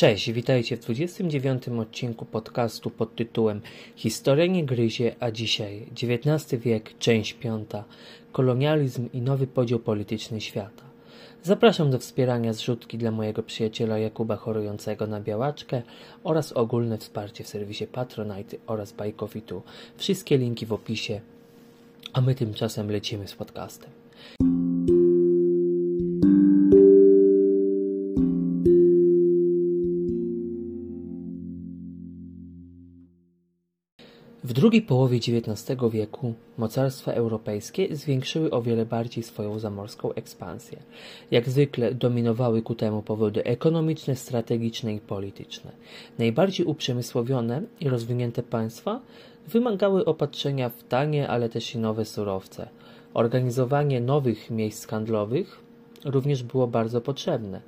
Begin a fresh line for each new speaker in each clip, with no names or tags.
Cześć, witajcie w 29 odcinku podcastu pod tytułem Historia nie gryzie, a dzisiaj XIX wiek, część piąta Kolonializm i nowy podział polityczny świata. Zapraszam do wspierania zrzutki dla mojego przyjaciela Jakuba chorującego na białaczkę oraz ogólne wsparcie w serwisie Patronite oraz Coffee Wszystkie linki w opisie, a my tymczasem lecimy z podcastem. Drugiej połowie XIX wieku mocarstwa europejskie zwiększyły o wiele bardziej swoją zamorską ekspansję. Jak zwykle dominowały ku temu powody ekonomiczne, strategiczne i polityczne. Najbardziej uprzemysłowione i rozwinięte państwa wymagały opatrzenia w tanie, ale też i nowe surowce. Organizowanie nowych miejsc handlowych również było bardzo potrzebne.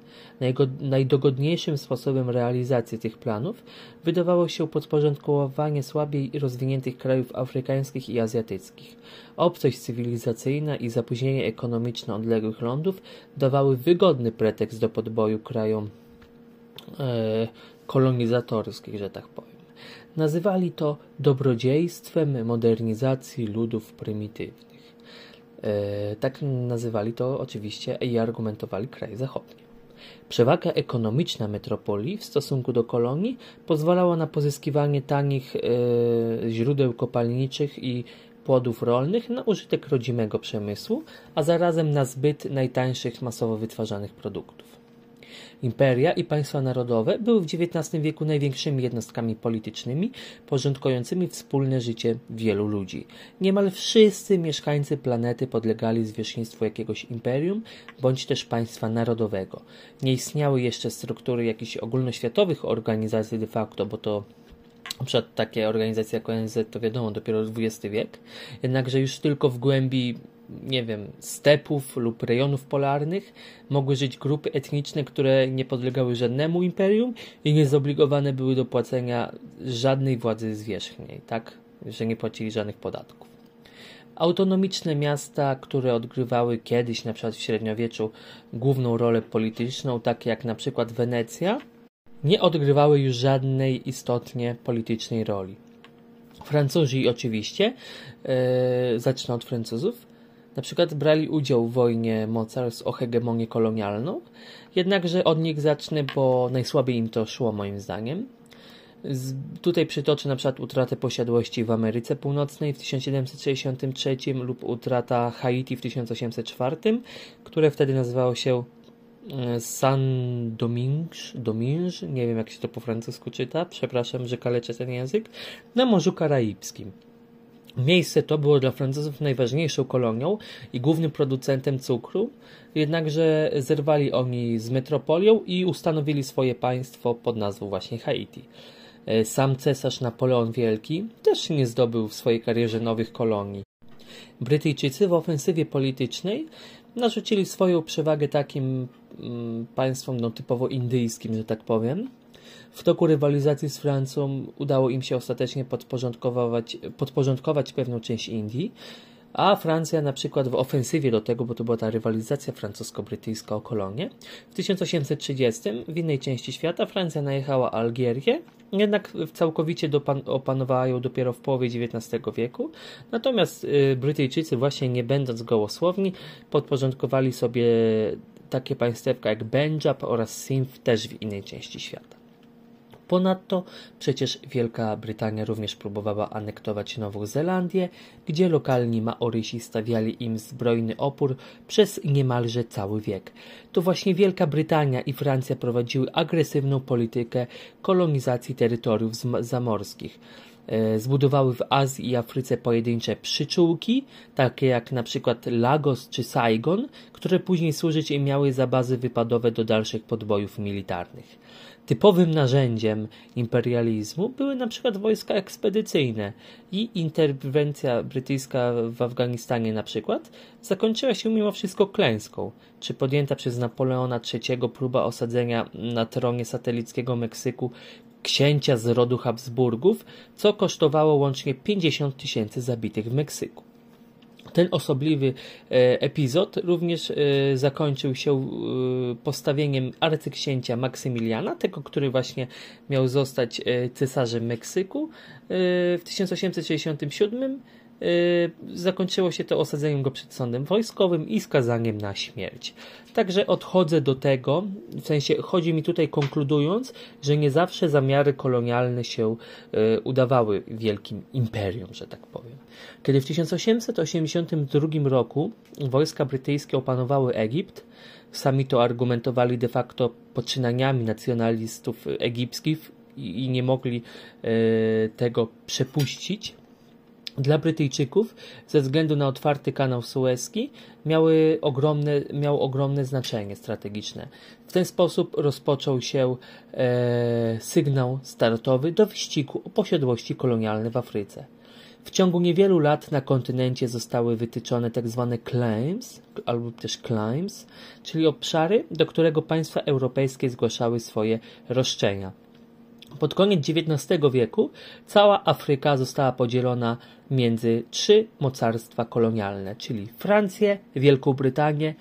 najdogodniejszym sposobem realizacji tych planów wydawało się podporządkowanie słabiej rozwiniętych krajów afrykańskich i azjatyckich. Obcość cywilizacyjna i zapóźnienie ekonomiczne odległych lądów dawały wygodny pretekst do podboju krajom e, kolonizatorskich, że tak powiem. Nazywali to dobrodziejstwem modernizacji ludów prymitywnych. E, tak nazywali to oczywiście i argumentowali kraje zachodnie. Przewaga ekonomiczna metropolii w stosunku do kolonii pozwalała na pozyskiwanie tanich e, źródeł kopalniczych i płodów rolnych na użytek rodzimego przemysłu, a zarazem na zbyt najtańszych masowo wytwarzanych produktów. Imperia i państwa narodowe były w XIX wieku największymi jednostkami politycznymi porządkującymi wspólne życie wielu ludzi. Niemal wszyscy mieszkańcy planety podlegali zwierzchnictwu jakiegoś imperium bądź też państwa narodowego. Nie istniały jeszcze struktury jakichś ogólnoświatowych organizacji de facto, bo to przykład takie organizacje jak ONZ to wiadomo dopiero XX wiek, jednakże już tylko w głębi nie wiem, stepów lub rejonów polarnych mogły żyć grupy etniczne, które nie podlegały żadnemu imperium i nie zobligowane były do płacenia żadnej władzy zwierzchniej, tak? Że nie płacili żadnych podatków. Autonomiczne miasta, które odgrywały kiedyś, na przykład w średniowieczu, główną rolę polityczną, takie jak na przykład Wenecja, nie odgrywały już żadnej istotnie politycznej roli. Francuzi oczywiście, yy, od Francuzów, na przykład brali udział w wojnie mocarstw o hegemonię kolonialną, jednakże od nich zacznę, bo najsłabiej im to szło moim zdaniem. Z, tutaj przytoczę na przykład utratę posiadłości w Ameryce Północnej w 1763 lub utrata Haiti w 1804, które wtedy nazywało się e, San Domingue, Domingue, nie wiem jak się to po francusku czyta, przepraszam, że kaleczę ten język, na Morzu Karaibskim. Miejsce to było dla Francuzów najważniejszą kolonią i głównym producentem cukru, jednakże zerwali oni z metropolią i ustanowili swoje państwo pod nazwą właśnie Haiti. E, sam cesarz Napoleon Wielki też nie zdobył w swojej karierze nowych kolonii. Brytyjczycy w ofensywie politycznej narzucili swoją przewagę takim mm, państwom no, typowo indyjskim, że tak powiem, w toku rywalizacji z Francją udało im się ostatecznie podporządkować, podporządkować pewną część Indii, a Francja na przykład w ofensywie do tego, bo to była ta rywalizacja francusko-brytyjska o kolonie, w 1830 w innej części świata Francja najechała Algierię, jednak całkowicie opanowała ją dopiero w połowie XIX wieku, natomiast y, Brytyjczycy właśnie nie będąc gołosłowni podporządkowali sobie takie państewka jak Benjab oraz Sindh też w innej części świata. Ponadto przecież Wielka Brytania również próbowała anektować Nową Zelandię, gdzie lokalni Maorysi stawiali im zbrojny opór przez niemalże cały wiek. To właśnie Wielka Brytania i Francja prowadziły agresywną politykę kolonizacji terytoriów zamorskich e, zbudowały w Azji i Afryce pojedyncze przyczółki, takie jak na przykład Lagos czy Saigon, które później służyć im miały za bazy wypadowe do dalszych podbojów militarnych. Typowym narzędziem imperializmu były na przykład wojska ekspedycyjne i interwencja brytyjska w Afganistanie na przykład zakończyła się mimo wszystko klęską, czy podjęta przez Napoleona III próba osadzenia na tronie satelickiego Meksyku księcia z rodu Habsburgów, co kosztowało łącznie 50 tysięcy zabitych w Meksyku. Ten osobliwy e, epizod również e, zakończył się e, postawieniem arcyksięcia Maksymiliana, tego, który właśnie miał zostać cesarzem Meksyku w 1867 zakończyło się to osadzeniem go przed sądem wojskowym i skazaniem na śmierć. Także odchodzę do tego, w sensie chodzi mi tutaj konkludując, że nie zawsze zamiary kolonialne się udawały wielkim imperium, że tak powiem. Kiedy w 1882 roku wojska brytyjskie opanowały Egipt, sami to argumentowali de facto poczynaniami nacjonalistów egipskich i, nie mogli e, tego przepuścić. Dla Brytyjczyków, ze względu na otwarty kanał Suezki, miały ogromne, miał ogromne znaczenie strategiczne. W ten sposób rozpoczął się e, sygnał startowy do wyścigu o posiadłości kolonialne w Afryce. W ciągu niewielu lat na kontynencie zostały wytyczone tzw. Tak claims, albo też claims, czyli obszary, do którego państwa europejskie zgłaszały swoje roszczenia. Pod koniec XIX wieku cała Afryka została podzielona między trzy mocarstwa kolonialne, czyli Francję, Wielką Brytanię,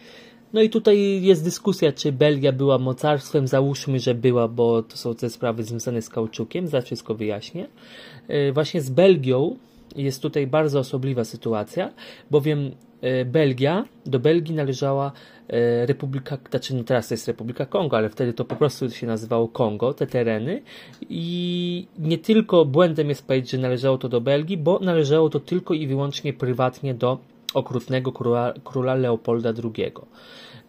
no i tutaj jest dyskusja, czy Belgia była mocarstwem. Załóżmy, że była, bo to są te sprawy związane z kauczukiem. Za wszystko wyjaśnię. E, właśnie z Belgią jest tutaj bardzo osobliwa sytuacja, bowiem Belgia, do Belgii należała e, Republika, znaczy no teraz to jest Republika Kongo, ale wtedy to po prostu się nazywało Kongo, te tereny i nie tylko błędem jest powiedzieć, że należało to do Belgii, bo należało to tylko i wyłącznie prywatnie do okrutnego króla, króla Leopolda II.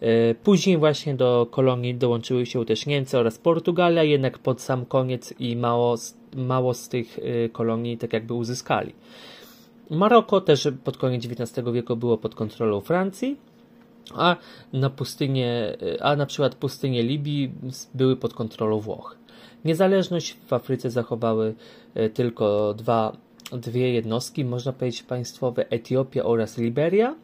E, później właśnie do kolonii dołączyły się też Niemcy oraz Portugalia, jednak pod sam koniec i mało, mało z tych e, kolonii tak jakby uzyskali. Maroko też pod koniec XIX wieku było pod kontrolą Francji, a na pustynię, e, a na przykład pustynie Libii były pod kontrolą Włoch. Niezależność w Afryce zachowały tylko dwa, dwie jednostki, można powiedzieć państwowe, Etiopia oraz Liberia,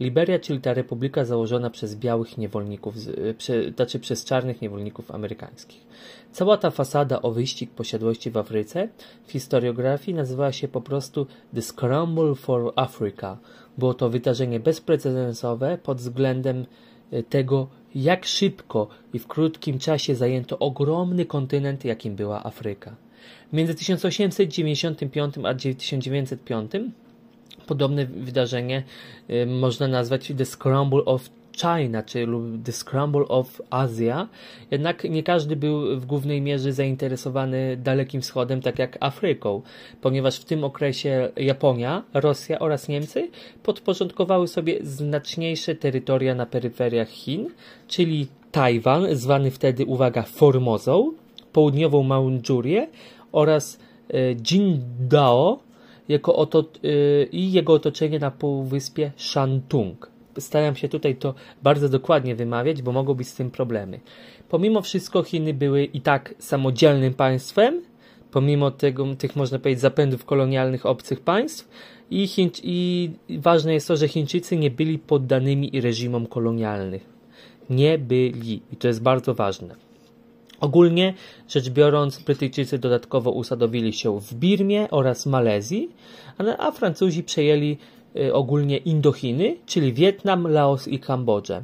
Liberia, czyli ta republika założona przez białych niewolników, prze, znaczy przez czarnych niewolników amerykańskich. Cała ta fasada o wyścig posiadłości w Afryce w historiografii nazywała się po prostu The Scramble for Africa. Było to wydarzenie bezprecedensowe pod względem e, tego, jak szybko i w krótkim czasie zajęto ogromny kontynent, jakim była Afryka. Między 1895 a 1905 podobne wydarzenie y, można nazwać The Scramble of China, czy lub The Scramble of Asia. Jednak nie każdy był w głównej mierze zainteresowany Dalekim Wschodem, tak jak Afryką, ponieważ w tym okresie Japonia, Rosja oraz Niemcy podporządkowały sobie znaczniejsze terytoria na peryferiach Chin, czyli Tajwan, zwany wtedy, uwaga, Formozą, południową Mandżurię oraz y, Jindao, jako oto, yy, i jego otoczenie na półwyspie Shantung. Staram się tutaj to bardzo dokładnie wymawiać, bo mogą być z tym problemy. Pomimo wszystko Chiny były i tak samodzielnym państwem, pomimo tego, tych można powiedzieć zapędów kolonialnych obcych państw i, Chiń, i ważne jest to, że Chińczycy nie byli poddanymi reżimom kolonialnych. Nie byli i to jest bardzo ważne. Ogólnie rzecz biorąc, Brytyjczycy dodatkowo usadowili się w Birmie oraz Malezji, a Francuzi przejęli y, ogólnie Indochiny, czyli Wietnam, Laos i Kambodżę.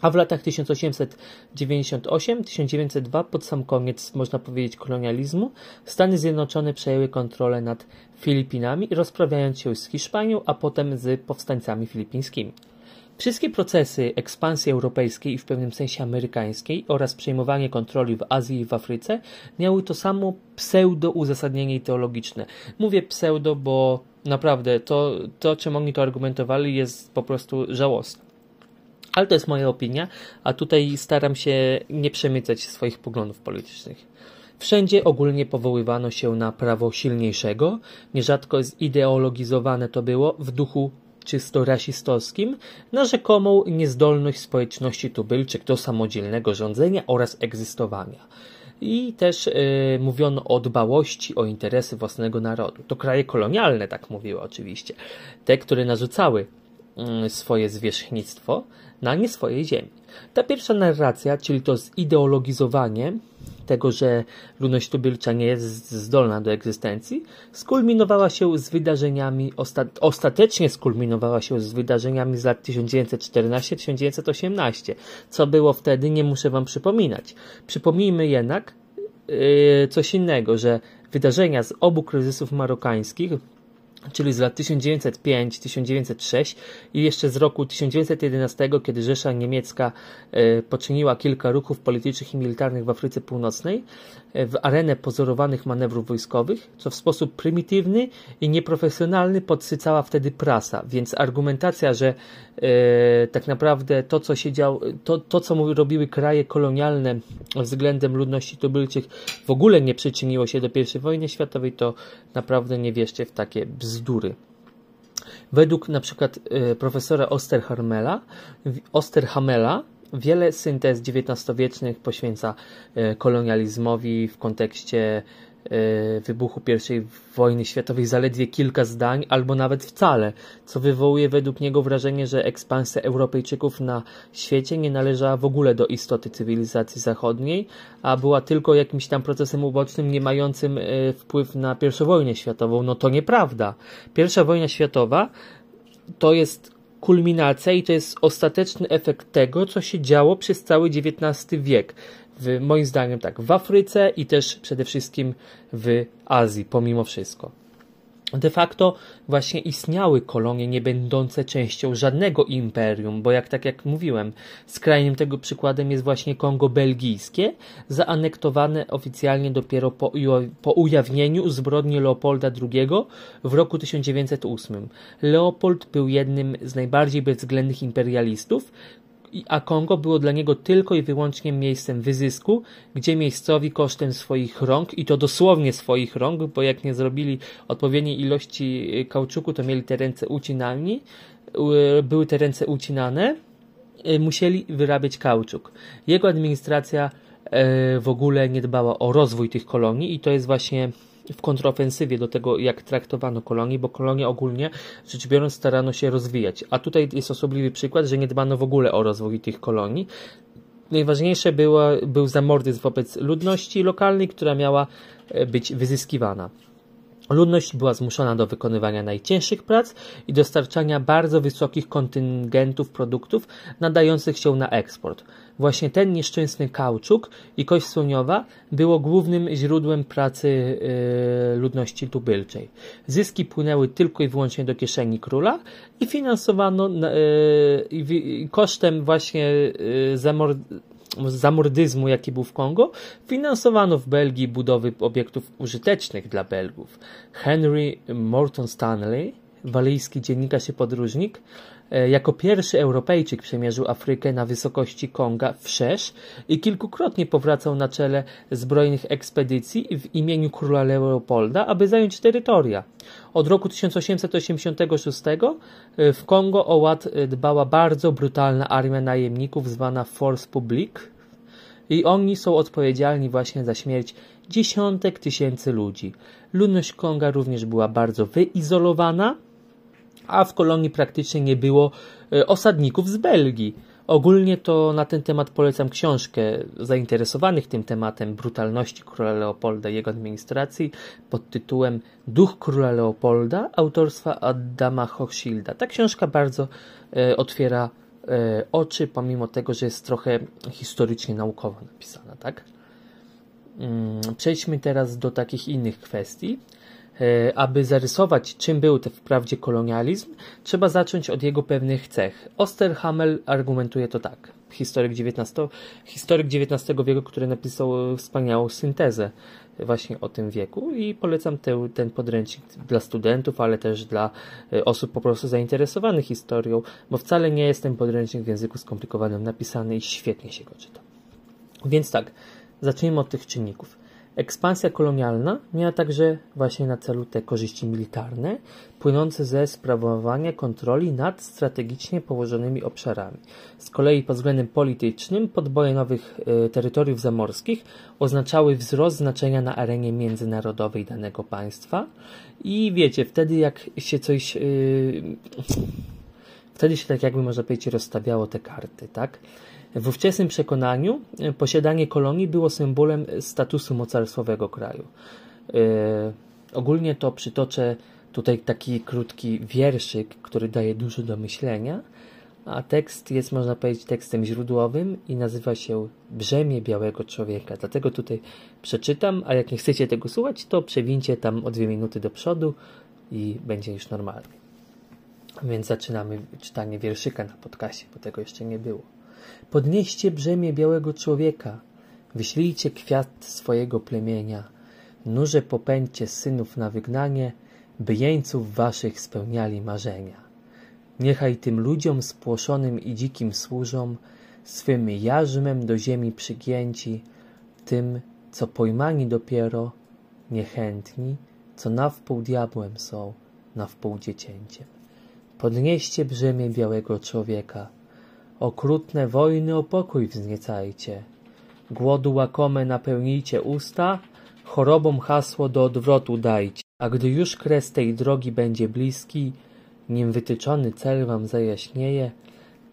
A w latach 1898-1902, pod sam koniec, można powiedzieć, kolonializmu, Stany Zjednoczone przejęły kontrolę nad Filipinami, rozprawiając się z Hiszpanią, a potem z powstańcami filipińskimi. Wszystkie procesy ekspansji europejskiej i w pewnym sensie amerykańskiej oraz przejmowanie kontroli w Azji i w Afryce miały to samo pseudo uzasadnienie teologiczne. Mówię pseudo, bo naprawdę to, to czym oni to argumentowali jest po prostu żałosne. Ale to jest moja opinia, a tutaj staram się nie przemycać swoich poglądów politycznych. Wszędzie ogólnie powoływano się na prawo silniejszego, nierzadko zideologizowane to było w duchu czysto rasistowskim na rzekomą niezdolność społeczności tubylczych do samodzielnego rządzenia oraz egzystowania. I też yy, mówiono o dbałości o interesy własnego narodu. To kraje kolonialne tak mówiły oczywiście. Te, które narzucały yy, swoje zwierzchnictwo na nie swojej ziemi. Ta pierwsza narracja, czyli to zideologizowanie, tego, że ludność tubylcza nie jest zdolna do egzystencji, skulminowała się z wydarzeniami, osta ostatecznie skulminowała się z wydarzeniami z lat 1914-1918. Co było wtedy, nie muszę Wam przypominać. Przypomnijmy jednak yy, coś innego, że wydarzenia z obu kryzysów marokańskich czyli z lat 1905-1906 i jeszcze z roku 1911, kiedy Rzesza Niemiecka e, poczyniła kilka ruchów politycznych i militarnych w Afryce Północnej, w arenę pozorowanych manewrów wojskowych, co w sposób prymitywny i nieprofesjonalny podsycała wtedy prasa, więc argumentacja, że e, tak naprawdę to, co się działo, to, to, co robiły kraje kolonialne względem ludności tubylczych w ogóle nie przyczyniło się do I wojny światowej, to naprawdę nie wierzcie w takie bzdury. Według na przykład y, profesora Osterhamela, Osterhamela wiele syntez XIX-wiecznych poświęca y, kolonializmowi w kontekście E, wybuchu I wojny światowej zaledwie kilka zdań, albo nawet wcale, co wywołuje według niego wrażenie, że ekspansja Europejczyków na świecie nie należała w ogóle do istoty cywilizacji zachodniej, a była tylko jakimś tam procesem ubocznym, nie mającym e, wpływ na I wojnę światową. No to nieprawda. Pierwsza wojna światowa to jest kulminacja i to jest ostateczny efekt tego, co się działo przez cały XIX wiek w, moim zdaniem tak, w Afryce i też przede wszystkim w Azji, pomimo wszystko. De facto właśnie istniały kolonie nie będące częścią żadnego imperium, bo jak tak jak mówiłem, skrajnym tego przykładem jest właśnie Kongo belgijskie, zaanektowane oficjalnie dopiero po, po ujawnieniu zbrodni Leopolda II w roku 1908. Leopold był jednym z najbardziej bezwzględnych imperialistów, a Kongo było dla niego tylko i wyłącznie miejscem wyzysku, gdzie miejscowi kosztem swoich rąk, i to dosłownie swoich rąk, bo jak nie zrobili odpowiedniej ilości y, kauczuku, to mieli te ręce ucinani, y, były te ręce ucinane, y, musieli wyrabiać kauczuk. Jego administracja w ogóle nie dbała o rozwój tych kolonii i to jest właśnie w kontrofensywie do tego, jak traktowano kolonie, bo kolonie ogólnie rzecz biorąc starano się rozwijać. A tutaj jest osobliwy przykład, że nie dbano w ogóle o rozwój tych kolonii. Najważniejsze było, był zamordyzm wobec ludności lokalnej, która miała e, być wyzyskiwana. Ludność była zmuszona do wykonywania najcięższych prac i dostarczania bardzo wysokich kontyngentów produktów nadających się na eksport. Właśnie ten nieszczęsny kauczuk i kość słoniowa było głównym źródłem pracy yy, ludności tubylczej. Zyski płynęły tylko i wyłącznie do kieszeni króla i finansowano yy, kosztem właśnie yy, zamordyzmu, jaki był w Kongo, finansowano w Belgii budowy obiektów użytecznych dla Belgów. Henry Morton Stanley, walijski dziennikarz i podróżnik, jako pierwszy Europejczyk przemierzył Afrykę na wysokości Konga wszerz i kilkukrotnie powracał na czele zbrojnych ekspedycji w imieniu króla Leopolda, aby zająć terytoria. Od roku 1886 e, w Kongo o ład e, dbała bardzo brutalna armia najemników zwana Force Publique i oni są odpowiedzialni właśnie za śmierć dziesiątek tysięcy ludzi. Ludność Konga również była bardzo wyizolowana, a w kolonii praktycznie nie było e, osadników z Belgii. Ogólnie to na ten temat polecam książkę zainteresowanych tym tematem brutalności króla Leopolda i jego administracji pod tytułem Duch króla Leopolda autorstwa Adama Hochschilda. Ta książka bardzo e, otwiera e, oczy, pomimo tego, że jest trochę historycznie naukowo napisana, tak? Mm, przejdźmy teraz do takich innych kwestii. E, aby zarysować, czym był to wprawdzie kolonializm, trzeba zacząć od jego pewnych cech. Osterhamel argumentuje to tak. Historyk XIX, historyk XIX wieku, który napisał wspaniałą syntezę właśnie o tym wieku i polecam te, ten podręcznik dla studentów, ale też dla e, osób po prostu zainteresowanych historią, bo wcale nie jest ten podręcznik w języku skomplikowanym napisany i świetnie się go czyta. Więc tak, zacznijmy od tych czynników. Ekspansja kolonialna miała także właśnie na celu te korzyści militarne, płynące ze sprawowania kontroli nad strategicznie położonymi obszarami. Z kolei pod względem politycznym podboje nowych y, terytoriów zamorskich oznaczały wzrost znaczenia na arenie międzynarodowej danego państwa i wiecie, wtedy jak się coś... Yy, wtedy się tak jakby można powiedzieć rozstawiało te karty, tak? W ówczesnym przekonaniu posiadanie kolonii było symbolem statusu mocarstwowego kraju. Ogólnie to przytoczę tutaj taki krótki wierszyk, który daje dużo do myślenia, a tekst jest, można powiedzieć, tekstem źródłowym i nazywa się Brzemię Białego Człowieka. Dlatego tutaj przeczytam, a jak nie chcecie tego słuchać, to przewincie tam o dwie minuty do przodu i będzie już normalnie. Więc zaczynamy czytanie wierszyka na podcaście, bo tego jeszcze nie było. Podnieście brzemię białego człowieka, wyślijcie kwiat swojego plemienia, nurze popędźcie synów na wygnanie, by jeńców waszych spełniali marzenia. Niechaj tym ludziom spłoszonym i dzikim służą, swym jarzmem do ziemi przygięci, tym, co pojmani dopiero, niechętni, co na wpół diabłem są, na wpół dziecięciem. Podnieście brzemię białego człowieka, okrutne wojny o pokój wzniecajcie, głodu łakome napełnijcie usta, chorobom hasło do odwrotu dajcie. A gdy już kres tej drogi będzie bliski, nim wytyczony cel wam zajaśnieje,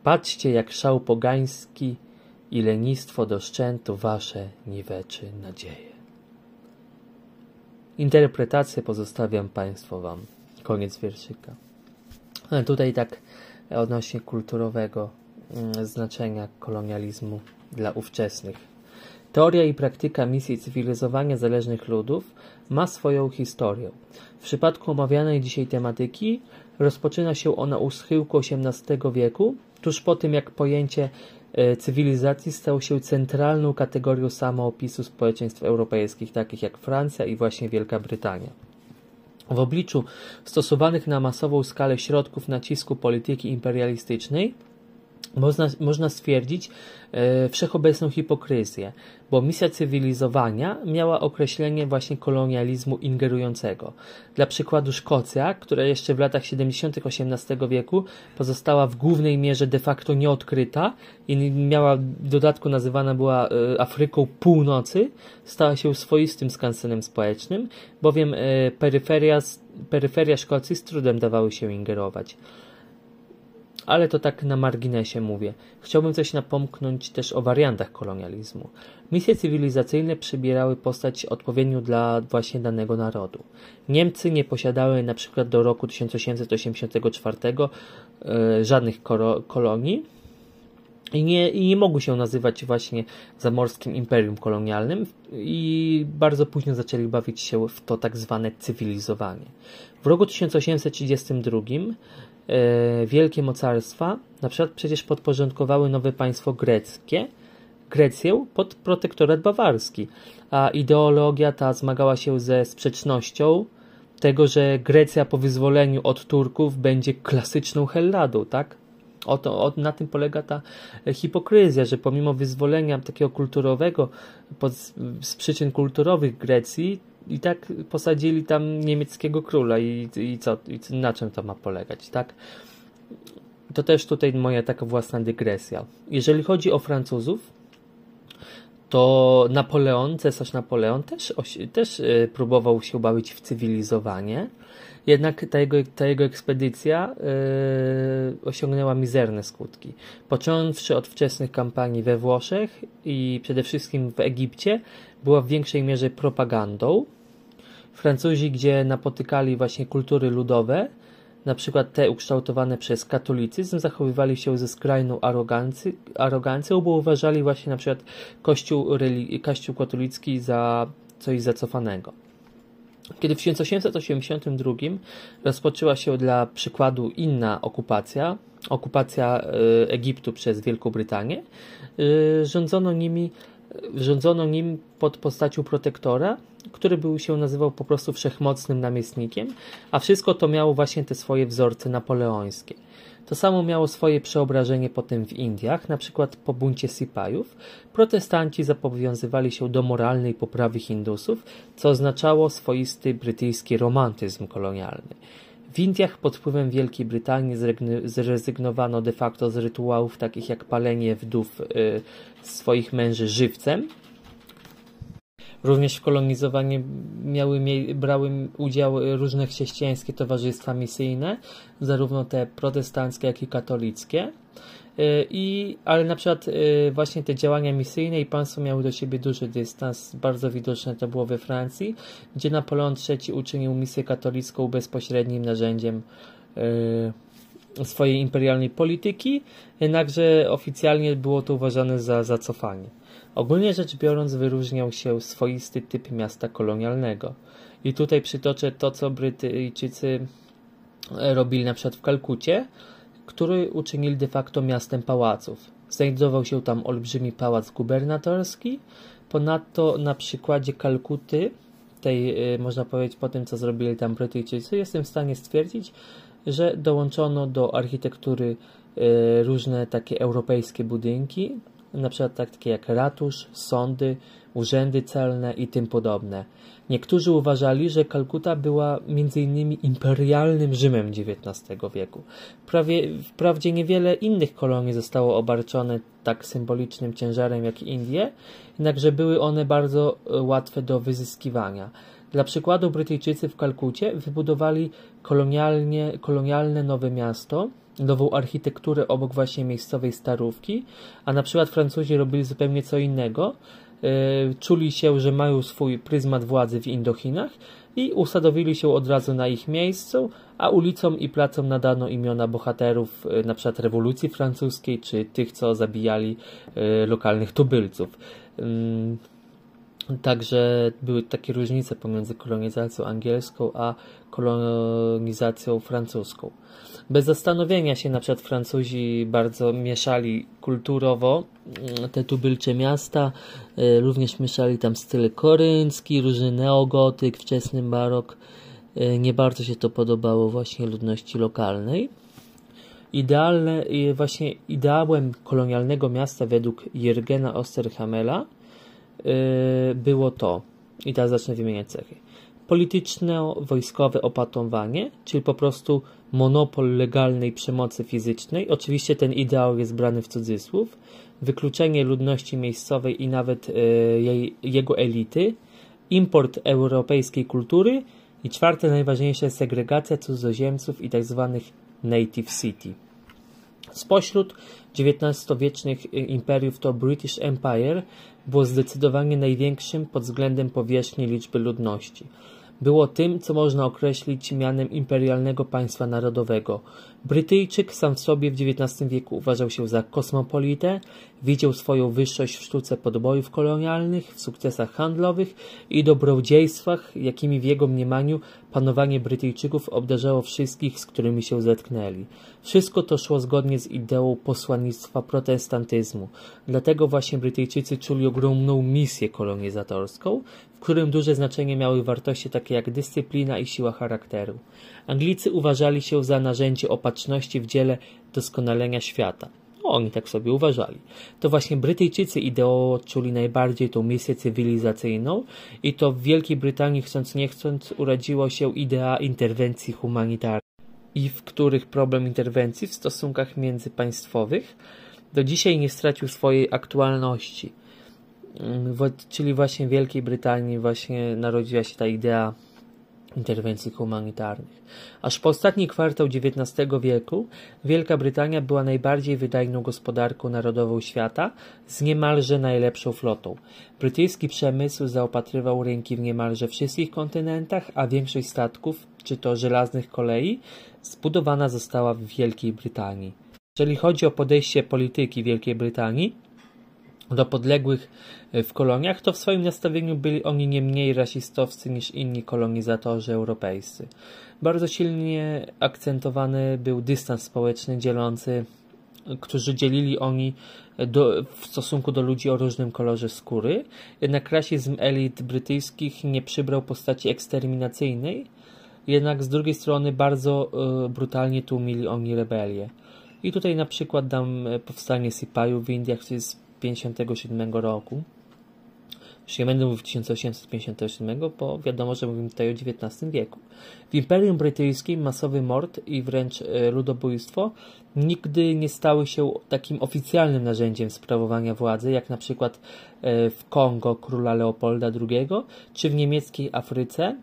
patrzcie jak szał pogański i lenistwo do szczętu wasze niweczy nadzieje. Interpretację pozostawiam Państwu Wam. Koniec wierszyka. Tutaj tak odnośnie kulturowego znaczenia kolonializmu dla ówczesnych. Teoria i praktyka misji cywilizowania zależnych ludów ma swoją historię. W przypadku omawianej dzisiaj tematyki rozpoczyna się ona u schyłku XVIII wieku, tuż po tym jak pojęcie e, cywilizacji stało się centralną kategorią samoopisu społeczeństw europejskich, takich jak Francja i właśnie Wielka Brytania. W obliczu stosowanych na masową skalę środków nacisku polityki imperialistycznej, można, można stwierdzić e, wszechobecną hipokryzję, bo misja cywilizowania miała określenie właśnie kolonializmu ingerującego. Dla przykładu Szkocja, która jeszcze w latach 70. XVIII wieku pozostała w głównej mierze de facto nieodkryta i miała w dodatku nazywana była e, Afryką Północy, stała się swoistym skansenem społecznym, bowiem e, peryferia, peryferia Szkocji z trudem dawały się ingerować ale to tak na marginesie mówię. Chciałbym coś napomknąć też o wariantach kolonializmu. Misje cywilizacyjne przybierały postać odpowiednią dla właśnie danego narodu. Niemcy nie posiadały na przykład do roku 1884 e, żadnych kolonii, i nie, i nie mogły się nazywać właśnie zamorskim imperium kolonialnym i bardzo późno zaczęli bawić się w to tak zwane cywilizowanie. W roku 1832 E, wielkie mocarstwa, na przykład przecież podporządkowały nowe państwo greckie, Grecję pod protektorat bawarski, a ideologia ta zmagała się ze sprzecznością tego, że Grecja po wyzwoleniu od Turków będzie klasyczną Helladą, tak? Oto, o, na tym polega ta hipokryzja, że pomimo wyzwolenia takiego kulturowego pod, z przyczyn kulturowych Grecji, i tak posadzili tam niemieckiego króla i, i co, i na czym to ma polegać, tak? To też tutaj moja taka własna dygresja. Jeżeli chodzi o Francuzów, to Napoleon, cesarz Napoleon też, też e, próbował się bawić w cywilizowanie, jednak ta jego, ta jego ekspedycja yy, osiągnęła mizerne skutki. Począwszy od wczesnych kampanii we Włoszech i przede wszystkim w Egipcie, była w większej mierze propagandą. Francuzi, gdzie napotykali właśnie kultury ludowe, na przykład te ukształtowane przez katolicyzm, zachowywali się ze skrajną arogancją, bo uważali właśnie na przykład kościół, kościół katolicki za coś zacofanego. Kiedy w 1882 rozpoczęła się dla przykładu inna okupacja, okupacja e, Egiptu przez Wielką Brytanię, e, rządzono nimi rządzono nim pod postacią protektora, który był się nazywał po prostu wszechmocnym namiestnikiem, a wszystko to miało właśnie te swoje wzorce napoleońskie. To samo miało swoje przeobrażenie potem w Indiach, na przykład po buncie Sipajów. Protestanci zobowiązywali się do moralnej poprawy Hindusów, co oznaczało swoisty brytyjski romantyzm kolonialny. W Indiach pod wpływem Wielkiej Brytanii zrezygnowano de facto z rytuałów takich jak palenie wdów y, swoich męży żywcem. Również w kolonizowaniu miały, brały udział różne chrześcijańskie towarzystwa misyjne, zarówno te protestanckie, jak i katolickie. I, ale na przykład właśnie te działania misyjne i państwo miały do siebie duży dystans, bardzo widoczne to było we Francji, gdzie Napoleon III uczynił misję katolicką bezpośrednim narzędziem swojej imperialnej polityki, jednakże oficjalnie było to uważane za zacofanie. Ogólnie rzecz biorąc wyróżniał się swoisty typ miasta kolonialnego. I tutaj przytoczę to, co Brytyjczycy robili na przykład w Kalkucie, który uczynili de facto miastem pałaców. Znajdował się tam olbrzymi pałac gubernatorski. Ponadto na przykładzie Kalkuty, tej, y, można powiedzieć, po tym co zrobili tam Brytyjczycy, jestem w stanie stwierdzić, że dołączono do architektury y, różne takie europejskie budynki, na przykład takie jak ratusz, sądy, urzędy celne i tym podobne. Niektórzy uważali, że Kalkuta była m.in. imperialnym Rzymem XIX wieku. Prawie, wprawdzie niewiele innych kolonii zostało obarczone tak symbolicznym ciężarem jak Indie, jednakże były one bardzo e, łatwe do wyzyskiwania. Dla przykładu Brytyjczycy w Kalkucie wybudowali kolonialne nowe miasto, nową architekturę obok właśnie miejscowej starówki, a na przykład Francuzi robili zupełnie co innego. E, czuli się, że mają swój pryzmat władzy w Indochinach i usadowili się od razu na ich miejscu, a ulicom i placom nadano imiona bohaterów e, przykład rewolucji francuskiej, czy tych, co zabijali e, lokalnych tubylców. Także były takie różnice pomiędzy kolonizacją angielską a kolonizacją francuską. Bez zastanowienia się, na przykład Francuzi bardzo mieszali kulturowo mm, te tubylcze miasta, e, również mieszali tam styl koryncki, różny neogotyk, wczesny barok. E, nie bardzo się to podobało właśnie ludności lokalnej. Idealne, właśnie ideałem kolonialnego miasta według Jürgena Osterhamela było to, i teraz zacznę wymieniać cechy, polityczno-wojskowe opatowanie, czyli po prostu monopol legalnej przemocy fizycznej, oczywiście ten ideał jest brany w cudzysłów, wykluczenie ludności miejscowej i nawet y, jej, jego elity, import europejskiej kultury. I czwarte najważniejsze segregacja cudzoziemców i tzw. Tak native city. Spośród XIX-wiecznych imperiów to British Empire było zdecydowanie największym pod względem powierzchni liczby ludności. Było tym, co można określić mianem imperialnego państwa narodowego. Brytyjczyk sam w sobie w XIX wieku uważał się za kosmopolitę, widział swoją wyższość w sztuce podbojów kolonialnych, w sukcesach handlowych i dobrodziejstwach, jakimi w jego mniemaniu panowanie Brytyjczyków obdarzało wszystkich, z którymi się zetknęli. Wszystko to szło zgodnie z ideą posłannictwa protestantyzmu. Dlatego właśnie Brytyjczycy czuli ogromną misję kolonizatorską, w którym duże znaczenie miały wartości takie jak dyscyplina i siła charakteru. Anglicy uważali się za narzędzie opatrzności w dziele doskonalenia świata. Oni tak sobie uważali. To właśnie Brytyjczycy ideowo czuli najbardziej tą misję cywilizacyjną i to w Wielkiej Brytanii chcąc nie chcąc urodziła się idea interwencji humanitarnej i w których problem interwencji w stosunkach międzypaństwowych do dzisiaj nie stracił swojej aktualności. Mm, czyli właśnie w Wielkiej Brytanii właśnie narodziła się ta idea interwencji humanitarnych. Aż po ostatni kwartał XIX wieku Wielka Brytania była najbardziej wydajną gospodarką narodową świata z niemalże najlepszą flotą. Brytyjski przemysł zaopatrywał rynki w niemalże wszystkich kontynentach, a większość statków, czy to żelaznych kolei, zbudowana została w Wielkiej Brytanii. Jeżeli chodzi o podejście polityki Wielkiej Brytanii, do podległych e, w koloniach, to w swoim nastawieniu byli oni nie mniej rasistowscy niż inni kolonizatorzy europejscy. Bardzo silnie akcentowany był dystans społeczny dzielący, którzy dzielili oni do, w stosunku do ludzi o różnym kolorze skóry. Jednak rasizm elit brytyjskich nie przybrał postaci eksterminacyjnej, jednak z drugiej strony bardzo y, brutalnie tłumili oni rebelię. I tutaj na przykład dam e, powstanie Sipaju w Indiach, to jest 1857 roku. Już nie będę mówił 1857, bo wiadomo, że mówimy tutaj o XIX wieku. W Imperium Brytyjskim masowy mord i wręcz e, ludobójstwo nigdy nie stały się takim oficjalnym narzędziem sprawowania władzy, jak na przykład e, w Kongo króla Leopolda II, czy w niemieckiej Afryce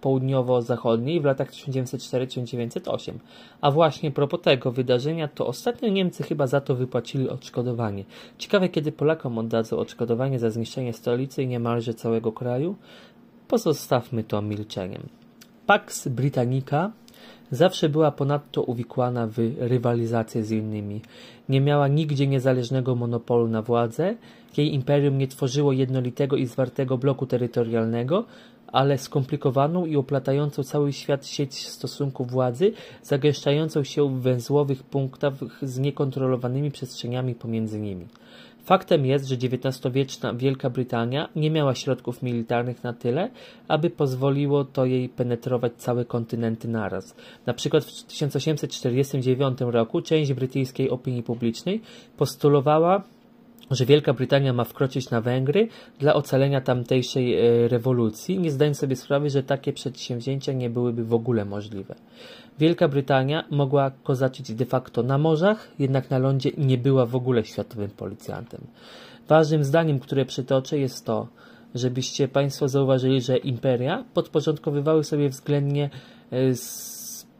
południowo-zachodniej w latach 1904-1908. A właśnie propos tego wydarzenia, to ostatnio Niemcy chyba za to wypłacili odszkodowanie. Ciekawe, kiedy Polakom oddadzą odszkodowanie za zniszczenie stolicy i niemalże całego kraju? Pozostawmy to milczeniem. Pax Britannica zawsze była ponadto uwikłana w rywalizację z innymi. Nie miała nigdzie niezależnego monopolu na władzę, jej imperium nie tworzyło jednolitego i zwartego bloku terytorialnego, ale skomplikowaną i oplatającą cały świat sieć stosunków władzy, zagęszczającą się w węzłowych punktach z niekontrolowanymi przestrzeniami pomiędzy nimi. Faktem jest, że XIX-wieczna Wielka Brytania nie miała środków militarnych na tyle, aby pozwoliło to jej penetrować całe kontynenty naraz. Na przykład w 1849 roku część brytyjskiej opinii publicznej postulowała, że Wielka Brytania ma wkroczyć na Węgry dla ocalenia tamtejszej e, rewolucji, nie zdając sobie sprawy, że takie przedsięwzięcia nie byłyby w ogóle możliwe. Wielka Brytania mogła kozaczyć de facto na morzach, jednak na lądzie nie była w ogóle światowym policjantem. Ważnym zdaniem, które przytoczę jest to, żebyście Państwo zauważyli, że imperia podporządkowywały sobie względnie e,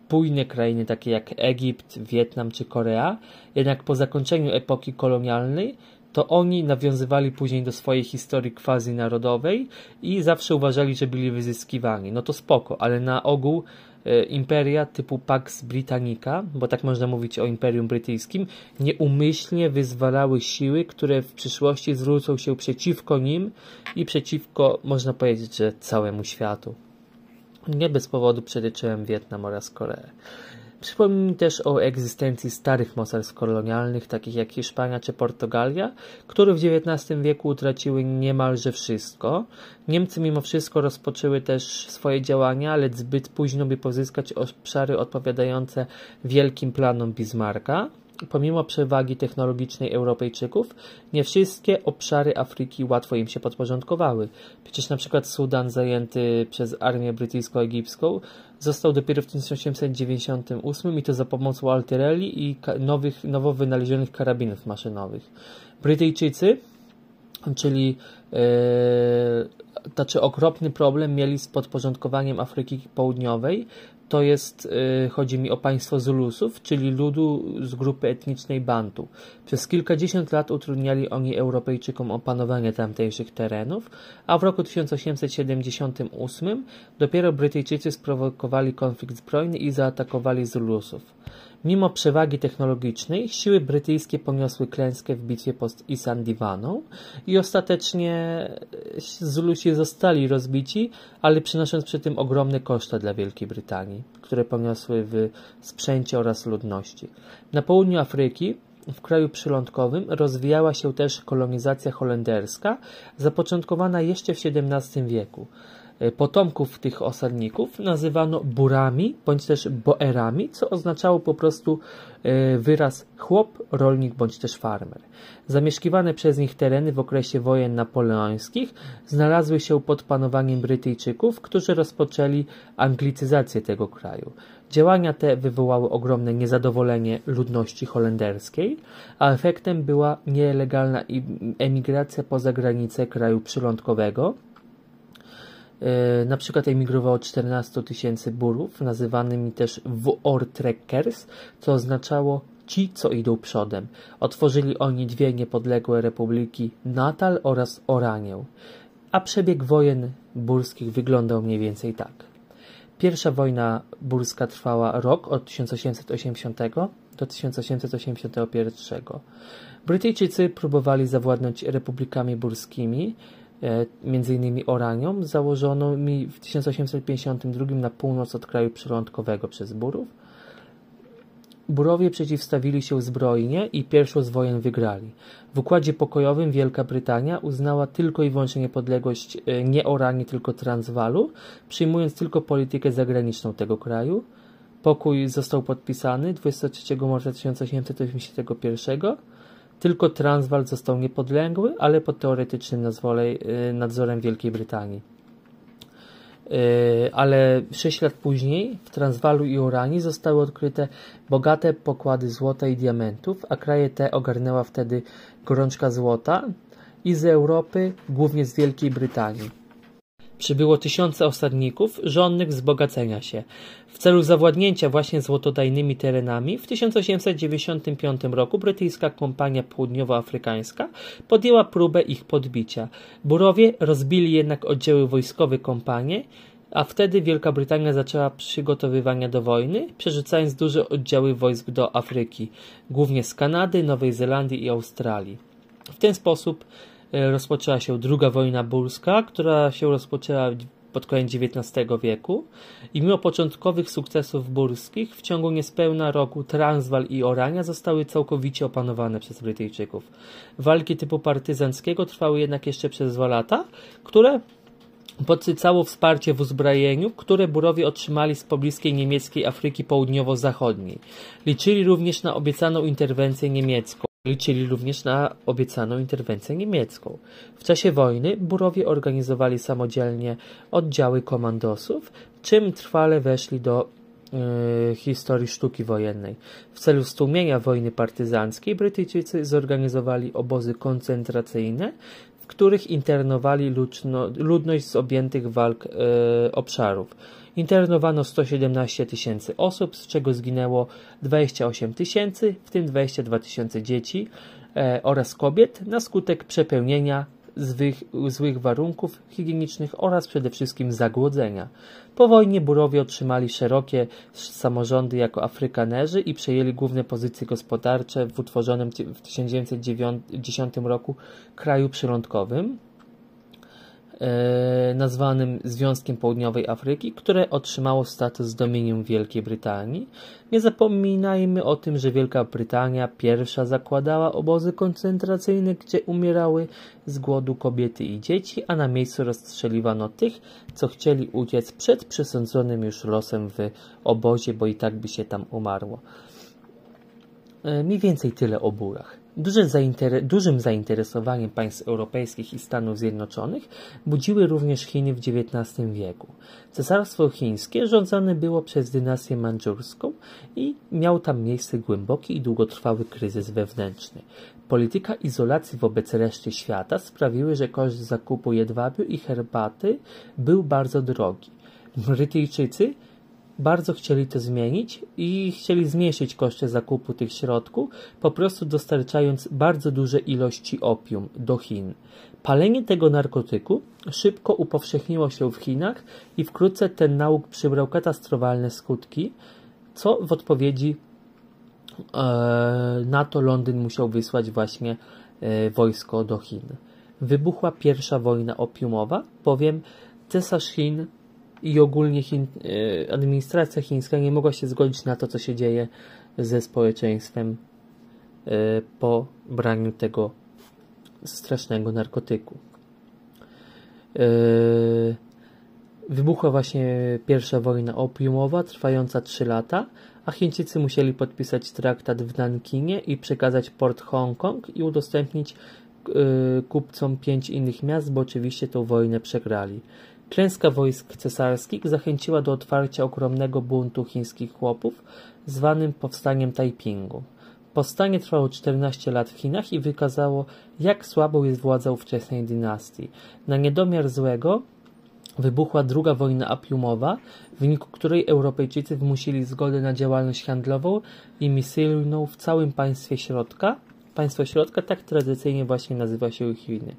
spójne krainy takie jak Egipt, Wietnam czy Korea, jednak po zakończeniu epoki kolonialnej to oni nawiązywali później do swojej historii quasi narodowej i zawsze uważali, że byli wyzyskiwani. No to spoko, ale na ogół e, imperia typu Pax Britannica, bo tak można mówić o Imperium Brytyjskim, nieumyślnie wyzwalały siły, które w przyszłości zwrócą się przeciwko nim i przeciwko, można powiedzieć, że całemu światu. Nie bez powodu przeliczyłem Wietnam oraz Koreę. Przypomnij też o egzystencji starych mocarstw kolonialnych, takich jak Hiszpania czy Portugalia, które w XIX wieku utraciły niemalże wszystko. Niemcy mimo wszystko rozpoczęły też swoje działania, ale zbyt późno, by pozyskać obszary odpowiadające wielkim planom Bismarcka. Pomimo przewagi technologicznej Europejczyków, nie wszystkie obszary Afryki łatwo im się podporządkowały. Przecież na przykład Sudan zajęty przez armię brytyjsko-egipską został dopiero w 1898 i to za pomocą artylerii i nowych, nowo wynalezionych karabinów maszynowych. Brytyjczycy, czyli e, znaczy okropny problem mieli z podporządkowaniem Afryki Południowej, to jest, y, chodzi mi o państwo Zulusów, czyli ludu z grupy etnicznej Bantu. Przez kilkadziesiąt lat utrudniali oni Europejczykom opanowanie tamtejszych terenów, a w roku 1878 dopiero Brytyjczycy sprowokowali konflikt zbrojny i zaatakowali Zulusów. Mimo przewagi technologicznej, siły brytyjskie poniosły klęskę w bitwie pod Isandiwaną i ostatecznie e, Zulusi zostali rozbici, ale przynosząc przy tym ogromne koszta dla Wielkiej Brytanii, które poniosły w sprzęcie oraz ludności. Na południu Afryki w kraju przylądkowym rozwijała się też kolonizacja holenderska, zapoczątkowana jeszcze w XVII wieku. E, potomków tych osadników nazywano burami bądź też boerami, co oznaczało po prostu e, wyraz chłop, rolnik bądź też farmer. Zamieszkiwane przez nich tereny w okresie wojen napoleońskich znalazły się pod panowaniem Brytyjczyków, którzy rozpoczęli anglicyzację tego kraju. Działania te wywołały ogromne niezadowolenie ludności holenderskiej, a efektem była nielegalna emigracja poza granice kraju przylądkowego, na przykład emigrowało 14 tysięcy burów, nazywanymi też Voortrekkers, co oznaczało ci, co idą przodem. Otworzyli oni dwie niepodległe republiki Natal oraz Oranię. A przebieg wojen burskich wyglądał mniej więcej tak. Pierwsza wojna burska trwała rok od 1880 do 1881. Brytyjczycy próbowali zawładnąć republikami burskimi, E, innymi Oranią, założoną mi w 1852 na północ od kraju przylądkowego przez Burów. Burowie przeciwstawili się zbrojnie i pierwszą z wojen wygrali. W układzie pokojowym Wielka Brytania uznała tylko i wyłącznie niepodległość e, nie Oranii, tylko Transwalu, przyjmując tylko politykę zagraniczną tego kraju. Pokój został podpisany 23 marca 1881 tylko Transwaal został niepodległy, ale pod teoretycznym y, nadzorem Wielkiej Brytanii. Y, ale sześć lat później w Transwaalu i Uranii zostały odkryte bogate pokłady złota i diamentów, a kraje te ogarnęła wtedy gorączka złota i z Europy, głównie z Wielkiej Brytanii. Przybyło tysiące osadników, żądnych wzbogacenia się. W celu zawładnięcia właśnie złotodajnymi terenami w 1895 roku brytyjska kompania południowoafrykańska podjęła próbę ich podbicia. Burowie rozbili jednak oddziały wojskowe kompanii, a wtedy Wielka Brytania zaczęła przygotowywania do wojny, przerzucając duże oddziały wojsk do Afryki, głównie z Kanady, Nowej Zelandii i Australii. W ten sposób rozpoczęła się druga wojna burska, która się rozpoczęła pod koniec XIX wieku i mimo początkowych sukcesów burskich w ciągu niespełna roku Transwal i Orania zostały całkowicie opanowane przez Brytyjczyków. Walki typu partyzanckiego trwały jednak jeszcze przez dwa lata, które podsycało wsparcie w uzbrojeniu, które Burowie otrzymali z pobliskiej niemieckiej Afryki Południowo-Zachodniej. Liczyli również na obiecaną interwencję niemiecką. Liczyli również na obiecaną interwencję niemiecką. W czasie wojny Burowie organizowali samodzielnie oddziały komandosów, czym trwale weszli do e, historii sztuki wojennej. W celu stłumienia wojny partyzanckiej Brytyjczycy zorganizowali obozy koncentracyjne, w których internowali ludno, ludność z objętych walk e, obszarów. Internowano 117 tysięcy osób, z czego zginęło 28 tysięcy, w tym 22 tysiące dzieci e, oraz kobiet na skutek przepełnienia złych, złych warunków higienicznych oraz przede wszystkim zagłodzenia. Po wojnie Burowie otrzymali szerokie samorządy jako Afrykanerzy i przejęli główne pozycje gospodarcze w utworzonym w 1910 roku kraju przylądkowym. E, nazwanym Związkiem Południowej Afryki, które otrzymało status dominium Wielkiej Brytanii. Nie zapominajmy o tym, że Wielka Brytania pierwsza zakładała obozy koncentracyjne, gdzie umierały z głodu kobiety i dzieci, a na miejscu rozstrzeliwano tych, co chcieli uciec przed przesądzonym już losem w obozie, bo i tak by się tam umarło. E, mniej więcej tyle o burach. Dużym zainteresowaniem państw europejskich i Stanów Zjednoczonych budziły również Chiny w XIX wieku. Cesarstwo chińskie rządzone było przez dynastię mandżurską i miał tam miejsce głęboki i długotrwały kryzys wewnętrzny. Polityka izolacji wobec reszty świata sprawiły, że koszt zakupu jedwabiu i herbaty był bardzo drogi. Brytyjczycy bardzo chcieli to zmienić i chcieli zmniejszyć koszty zakupu tych środków, po prostu dostarczając bardzo duże ilości opium do Chin. Palenie tego narkotyku szybko upowszechniło się w Chinach i wkrótce ten nauk przybrał katastrofalne skutki, co w odpowiedzi e, na to Londyn musiał wysłać właśnie e, wojsko do Chin. Wybuchła pierwsza wojna opiumowa, bowiem cesarz Chin i ogólnie Chin, e, administracja chińska nie mogła się zgodzić na to, co się dzieje ze społeczeństwem e, po braniu tego strasznego narkotyku. E, wybuchła właśnie pierwsza wojna opiumowa, trwająca 3 lata, a Chińczycy musieli podpisać traktat w Nankinie i przekazać port Hongkong i udostępnić kupcom pięć innych miast, bo oczywiście tą wojnę przegrali. Klęska wojsk cesarskich zachęciła do otwarcia ogromnego buntu chińskich chłopów, zwanym powstaniem Taipingu. Powstanie trwało 14 lat w Chinach i wykazało, jak słabą jest władza ówczesnej dynastii. Na niedomiar złego wybuchła druga wojna opiumowa, w wyniku której Europejczycy wymusili zgodę na działalność handlową i misyjną w całym państwie środka. Państwo środka tak tradycyjnie właśnie nazywa się Chiny.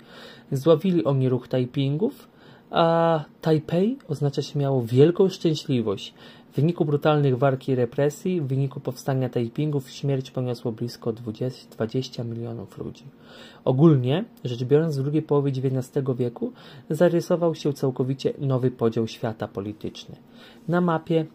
Zławili oni ruch Taipingów, a Taipei oznaczać miało wielką szczęśliwość. W wyniku brutalnych walk i represji, w wyniku powstania Taipingów śmierć poniosło blisko 20, 20 milionów ludzi. Ogólnie, rzecz biorąc, w drugiej połowie XIX wieku zarysował się całkowicie nowy podział świata polityczny. Na mapie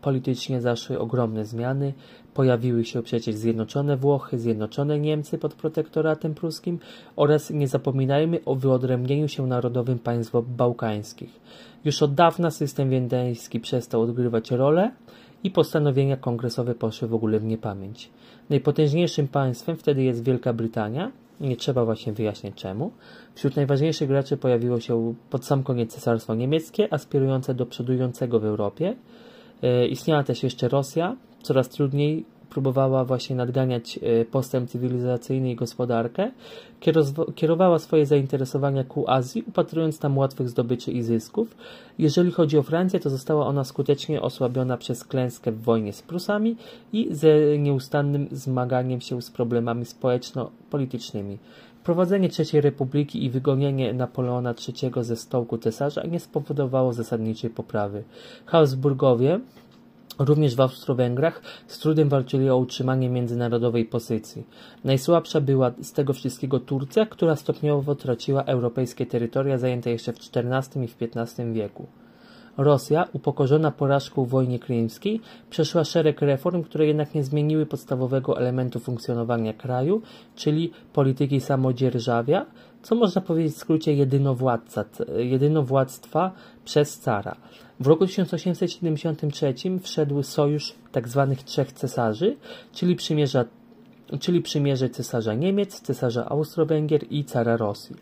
politycznie zaszły ogromne zmiany, Pojawiły się przecież Zjednoczone Włochy, Zjednoczone Niemcy pod protektoratem pruskim oraz nie zapominajmy o wyodrębnieniu się narodowym państw bałkańskich. Już od dawna system wiedeński przestał odgrywać rolę i postanowienia kongresowe poszły w ogóle w niepamięć. Najpotężniejszym państwem wtedy jest Wielka Brytania, nie trzeba właśnie wyjaśniać czemu. Wśród najważniejszych graczy pojawiło się pod sam koniec Cesarstwo Niemieckie, aspirujące do przodującego w Europie. E, istniała też jeszcze Rosja, coraz trudniej próbowała właśnie nadganiać e, postęp cywilizacyjny i gospodarkę, kierowała swoje zainteresowania ku Azji, upatrując tam łatwych zdobyczy i zysków. Jeżeli chodzi o Francję, to została ona skutecznie osłabiona przez klęskę w wojnie z Prusami i ze nieustannym zmaganiem się z problemami społeczno-politycznymi. Wprowadzenie III Republiki i wygonienie Napoleona III ze stołku cesarza nie spowodowało zasadniczej poprawy. Habsburgowie Również w Austro-Węgrach z trudem walczyli o utrzymanie międzynarodowej pozycji. Najsłabsza była z tego wszystkiego Turcja, która stopniowo traciła europejskie terytoria zajęte jeszcze w XIV i w XV wieku. Rosja, upokorzona porażką w wojnie krymskiej, przeszła szereg reform, które jednak nie zmieniły podstawowego elementu funkcjonowania kraju, czyli polityki samodzierżawia, co można powiedzieć w skrócie jedynowładca, jedynowładztwa przez cara. W roku 1873 wszedł sojusz tzw. Tak trzech cesarzy, czyli przymierza czyli przymierze cesarza Niemiec, cesarza Austro-Węgier i cara Rosji.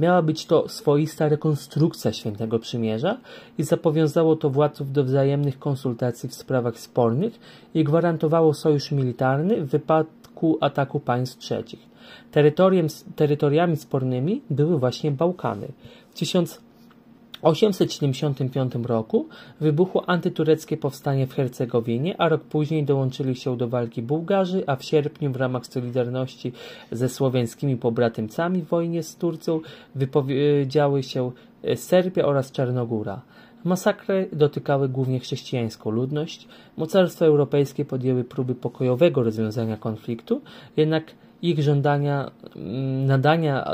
Miała być to swoista rekonstrukcja świętego przymierza i zapowiązało to władców do wzajemnych konsultacji w sprawach spornych i gwarantowało sojusz militarny w wypadku ataku państw trzecich. terytoriami spornymi były właśnie Bałkany. W 1000 875 roku wybuchło antytureckie powstanie w Hercegowinie, a rok później dołączyli się do walki Bułgarzy, a w sierpniu w ramach Solidarności ze słowiańskimi pobratymcami w wojnie z Turcją wypowiedziały się e, Serbia oraz Czarnogóra. Masakry dotykały głównie chrześcijańską ludność. Mocarstwa europejskie podjęły próby pokojowego rozwiązania konfliktu, jednak ich żądania mm, nadania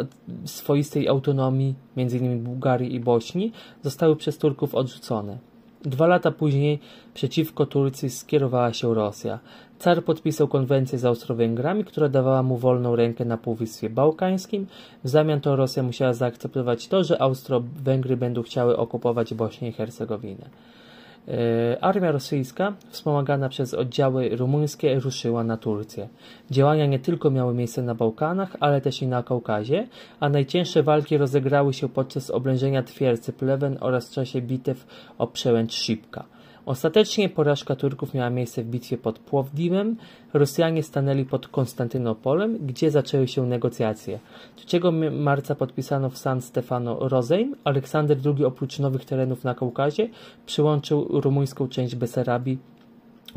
swoistej autonomii, m.in. Bułgarii i Bośni, zostały przez Turków odrzucone. Dwa lata później przeciwko Turcji skierowała się Rosja. Car podpisał konwencję z Austro-Węgrami, która dawała mu wolną rękę na Półwyspie Bałkańskim. W zamian to Rosja musiała zaakceptować to, że Austro-Węgry będą chciały okupować Bośnię i Hercegowinę. E, armia rosyjska, wspomagana przez oddziały rumuńskie, ruszyła na Turcję. Działania nie tylko miały miejsce na Bałkanach, ale też i na Kaukazie, a najcięższe walki rozegrały się podczas oblężenia twierdzy Plewen oraz w czasie bitew o przełęcz Szybka. Ostatecznie porażka Turków miała miejsce w bitwie pod Płowdiwem. Rosjanie stanęli pod Konstantynopolem, gdzie zaczęły się negocjacje. 3 marca podpisano w San Stefano Rozejm. Aleksander II oprócz nowych terenów na Kaukazie przyłączył rumuńską część Besarabii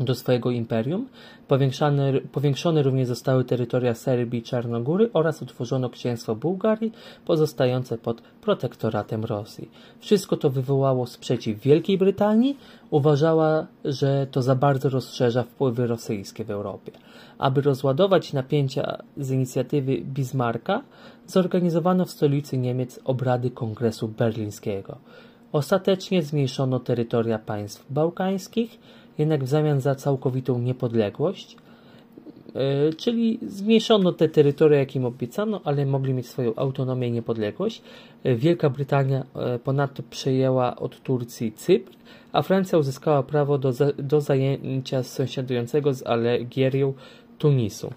do swojego imperium. Powiększone, powiększone również zostały terytoria Serbii i Czarnogóry oraz utworzono księstwo Bułgarii pozostające pod protektoratem Rosji. Wszystko to wywołało sprzeciw Wielkiej Brytanii. Uważała, że to za bardzo rozszerza wpływy rosyjskie w Europie. Aby rozładować napięcia z inicjatywy Bismarcka, zorganizowano w stolicy Niemiec obrady Kongresu Berlińskiego. Ostatecznie zmniejszono terytoria państw bałkańskich, jednak w zamian za całkowitą niepodległość, e, czyli zmniejszono te terytoria, jakim obiecano, ale mogli mieć swoją autonomię i niepodległość. E, Wielka Brytania e, ponadto przejęła od Turcji Cypr, a Francja uzyskała prawo do, do zajęcia sąsiadującego z Algierią Tunisu.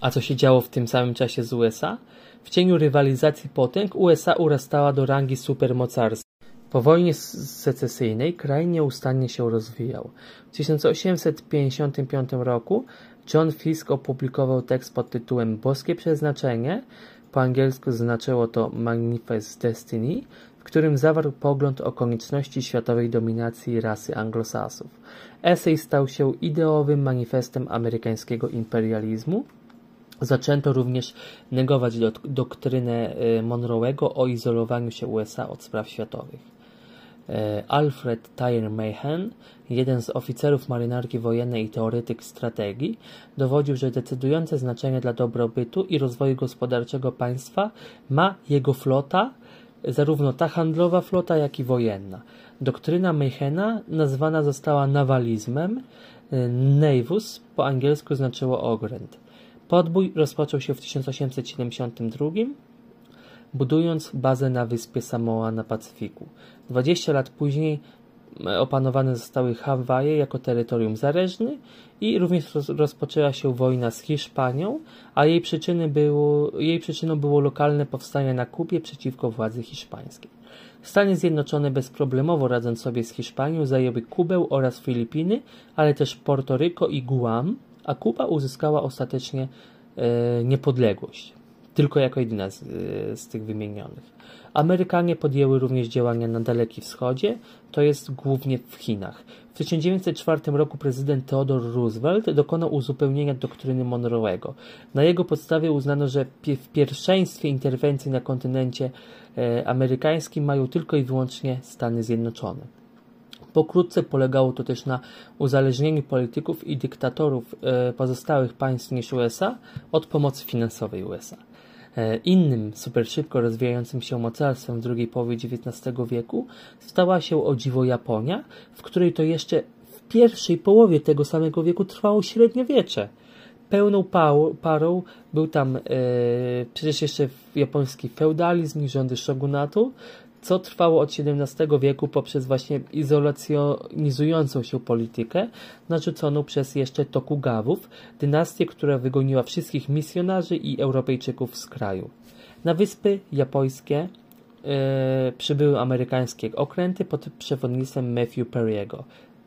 A co się działo w tym samym czasie z USA? W cieniu rywalizacji potęg USA urastała do rangi supermocarstwa. Po wojnie secesyjnej kraj nieustannie się rozwijał. W 1855 roku John Fisk opublikował tekst pod tytułem Boskie przeznaczenie, po angielsku znaczyło to Manifest Destiny, w którym zawarł pogląd o konieczności światowej dominacji rasy anglosasów. Esej stał się ideowym manifestem amerykańskiego imperializmu. Zaczęto również negować doktrynę y, Monroe'ego o izolowaniu się USA od spraw światowych. E, Alfred Tyre Mahan, jeden z oficerów marynarki wojennej i teoretyk strategii, dowodził, że decydujące znaczenie dla dobrobytu i rozwoju gospodarczego państwa ma jego flota, zarówno ta handlowa flota, jak i wojenna. Doktryna Mahana nazwana została nawalizmem. E, Navus po angielsku znaczyło okręt. Podbój rozpoczął się w 1872 budując bazę na wyspie Samoa na Pacyfiku. Dwadzieścia lat później e, opanowane zostały Hawaje jako terytorium zależne i również rozpoczęła się wojna z Hiszpanią, a jej, przyczyny było, jej przyczyną było lokalne powstanie na Kubie przeciwko władzy hiszpańskiej. Stany Zjednoczone bezproblemowo radząc sobie z Hiszpanią zajęły Kubę oraz Filipiny, ale też Portoryko i Guam, a Kuba uzyskała ostatecznie e, niepodległość, tylko jako jedyna z, e, z tych wymienionych. Amerykanie podjęły również działania na Dalekim Wschodzie, to jest głównie w Chinach. W 1904 roku prezydent Theodore Roosevelt dokonał uzupełnienia doktryny Monroe'ego. Na jego podstawie uznano, że w pierwszeństwie interwencji na kontynencie e, amerykańskim mają tylko i wyłącznie Stany Zjednoczone. Pokrótce polegało to też na uzależnieniu polityków i dyktatorów e, pozostałych państw niż USA od pomocy finansowej USA. E, innym, super szybko rozwijającym się mocarstwem w drugiej połowie XIX wieku stała się o dziwo Japonia, w której to jeszcze w pierwszej połowie tego samego wieku trwało średniowiecze. Pełną parą był tam e, przecież jeszcze japoński feudalizm i rządy shogunatu, co trwało od XVII wieku poprzez właśnie izolacjonizującą się politykę narzuconą przez jeszcze Tokugawów, dynastię, która wygoniła wszystkich misjonarzy i Europejczyków z kraju. Na wyspy japońskie e, przybyły amerykańskie okręty pod przewodnictwem Matthew Perry'ego.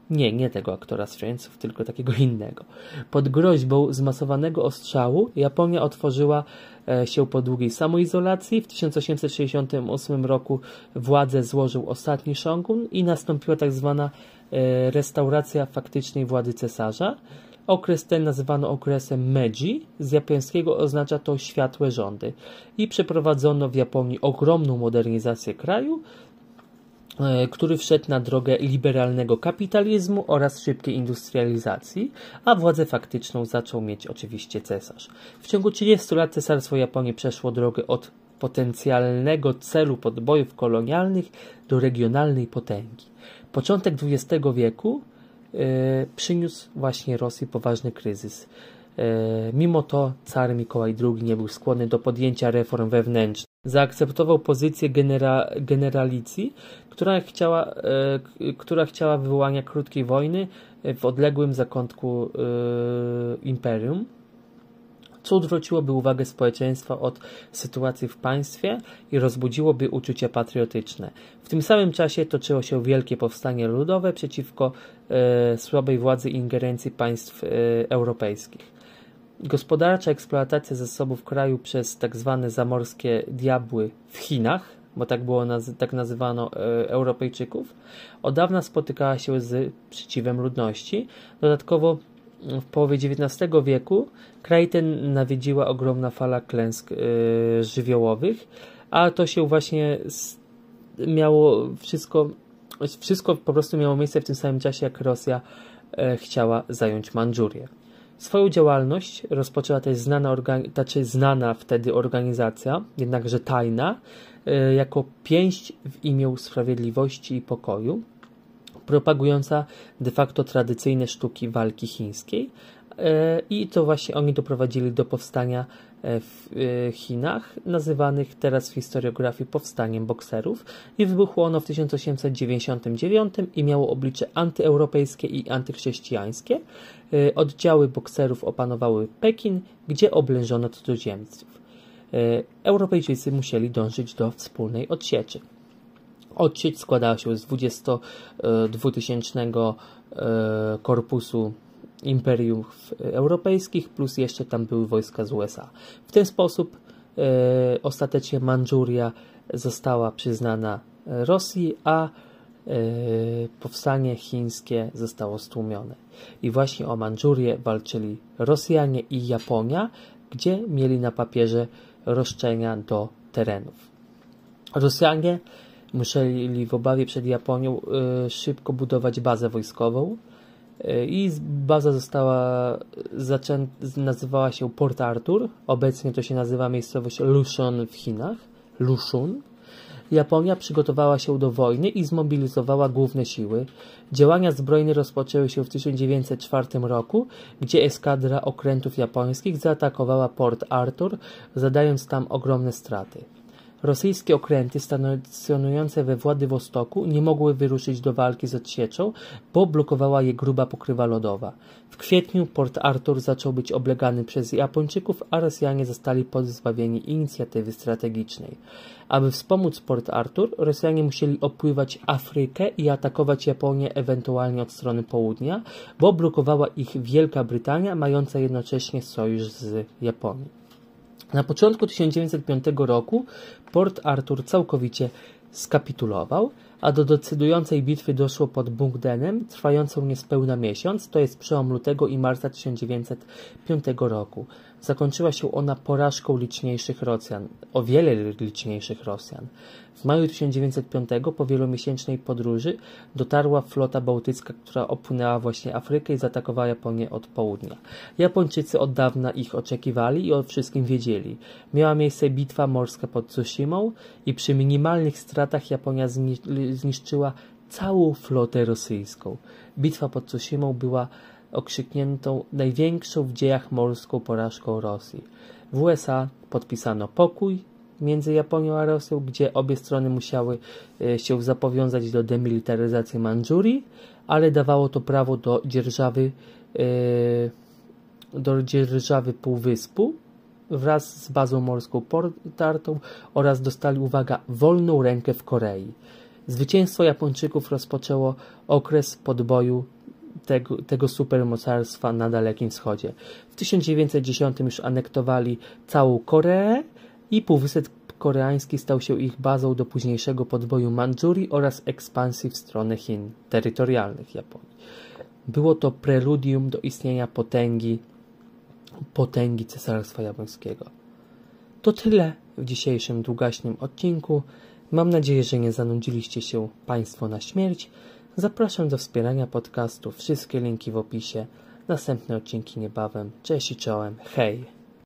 Nie, nie tego aktora z Friendsów, tylko takiego innego. Pod groźbą zmasowanego ostrzału Japonia otworzyła e, się po długiej samoizolacji. W 1868 roku władzę złożył ostatni shogun i nastąpiła tak zwana e, restauracja faktycznej władzy cesarza. Okres ten nazywano okresem Meiji, z japońskiego oznacza to światłe rządy. I przeprowadzono w Japonii ogromną modernizację kraju, który wszedł na drogę liberalnego kapitalizmu oraz szybkiej industrializacji, a władzę faktyczną zaczął mieć oczywiście cesarz. W ciągu 30 lat cesarstwo Japonii przeszło drogę od potencjalnego celu podbojów kolonialnych do regionalnej potęgi. Początek XX wieku e, przyniósł właśnie Rosji poważny kryzys. E, mimo to car Mikołaj II nie był skłonny do podjęcia reform wewnętrznych. Zaakceptował pozycję genera generalicji, która chciała, e, która chciała wywołania krótkiej wojny w odległym zakątku e, imperium, co odwróciłoby uwagę społeczeństwa od sytuacji w państwie i rozbudziłoby uczucia patriotyczne. W tym samym czasie toczyło się wielkie powstanie ludowe przeciwko e, słabej władzy i ingerencji państw e, europejskich. Gospodarcza eksploatacja zasobów kraju przez. Tak zamorskie diabły w Chinach bo tak było tak nazywano e, Europejczyków, od dawna spotykała się z przeciwem ludności. Dodatkowo mm, w połowie XIX wieku kraj ten nawiedziła ogromna fala klęsk e, żywiołowych, a to się właśnie miało wszystko, wszystko po prostu miało miejsce w tym samym czasie, jak Rosja e, chciała zająć Mandżurię. Swoją działalność rozpoczęła też znana, znaczy znana wtedy organizacja, jednakże tajna, E, jako pięść w imię sprawiedliwości i pokoju, propagująca de facto tradycyjne sztuki walki chińskiej. E, I to właśnie oni doprowadzili do powstania e, w Chinach, nazywanych teraz w historiografii powstaniem bokserów. I wybuchło ono w 1899 i miało oblicze antyeuropejskie i antychrześcijańskie. Oddziały bokserów opanowały Pekin, gdzie oblężono cudzoziemców. E, Europejczycy musieli dążyć do wspólnej odsieczy. Odsiecz składała się z 22-tysięcznego e, korpusu imperiów europejskich, plus jeszcze tam były wojska z USA. W ten sposób e, ostatecznie Mandżuria została przyznana Rosji, a powstanie chińskie zostało stłumione. I właśnie o Mandżurię walczyli Rosjanie i Japonia, gdzie mieli na papierze roszczenia do terenów. Rosjanie musieli w obawie przed Japonią y, szybko budować bazę wojskową i baza została nazywała się Port Arthur. Obecnie to się nazywa miejscowość Lushun w Chinach. Lushun. Japonia przygotowała się do wojny i zmobilizowała główne siły. Działania zbrojne rozpoczęły się w 1904 roku, gdzie eskadra okrętów japońskich zaatakowała Port Arthur, zadając tam ogromne straty. Rosyjskie okręty stacjonujące we Władywostoku nie mogły wyruszyć do walki z odsieczą, bo blokowała je gruba pokrywa lodowa. W kwietniu Port Arthur zaczął być oblegany przez Japończyków, a Rosjanie zostali pozbawieni inicjatywy strategicznej. Aby wspomóc Port Arthur, Rosjanie musieli opływać Afrykę i atakować Japonię ewentualnie od strony południa, bo blokowała ich Wielka Brytania, mająca jednocześnie sojusz z Japonią. Na początku 1905 roku Port Arthur całkowicie skapitulował, a do decydującej bitwy doszło pod Bungdenem, trwającą niespełna miesiąc, to jest przełom lutego i marca 1905 roku. Zakończyła się ona porażką liczniejszych Rosjan, o wiele liczniejszych Rosjan. W maju 1905 po wielomiesięcznej podróży dotarła flota bałtycka, która opłynęła właśnie Afrykę i zaatakowała Japonię od południa. Japończycy od dawna ich oczekiwali i o wszystkim wiedzieli. Miała miejsce bitwa morska pod Tsushimą i przy minimalnych stratach Japonia zniszczyła całą flotę rosyjską. Bitwa pod Tsushimą była okrzykniętą największą w dziejach morską porażką Rosji. W USA podpisano pokój między Japonią a Rosją, gdzie obie strony musiały e, się zobowiązać do demilitaryzacji Mandżurii, ale dawało to prawo do dzierżawy, e, do dzierżawy półwyspu wraz z bazą morską Portartą oraz dostali, uwaga, wolną rękę w Korei. Zwycięstwo Japończyków rozpoczęło okres podboju tego, tego supermocarstwa na Dalekim Wschodzie. W 1910 już anektowali całą Koreę i Półwysep Koreański stał się ich bazą do późniejszego podboju Mandżurii oraz ekspansji w stronę Chin terytorialnych Japonii. Było to preludium do istnienia potęgi, potęgi Cesarstwa Japońskiego. To tyle w dzisiejszym długaśnym odcinku. Mam nadzieję, że nie zanudziliście się Państwo na śmierć. Zapraszam do wspierania podcastu. Wszystkie linki w opisie. Następne odcinki niebawem. Cześć i czołem. Hej!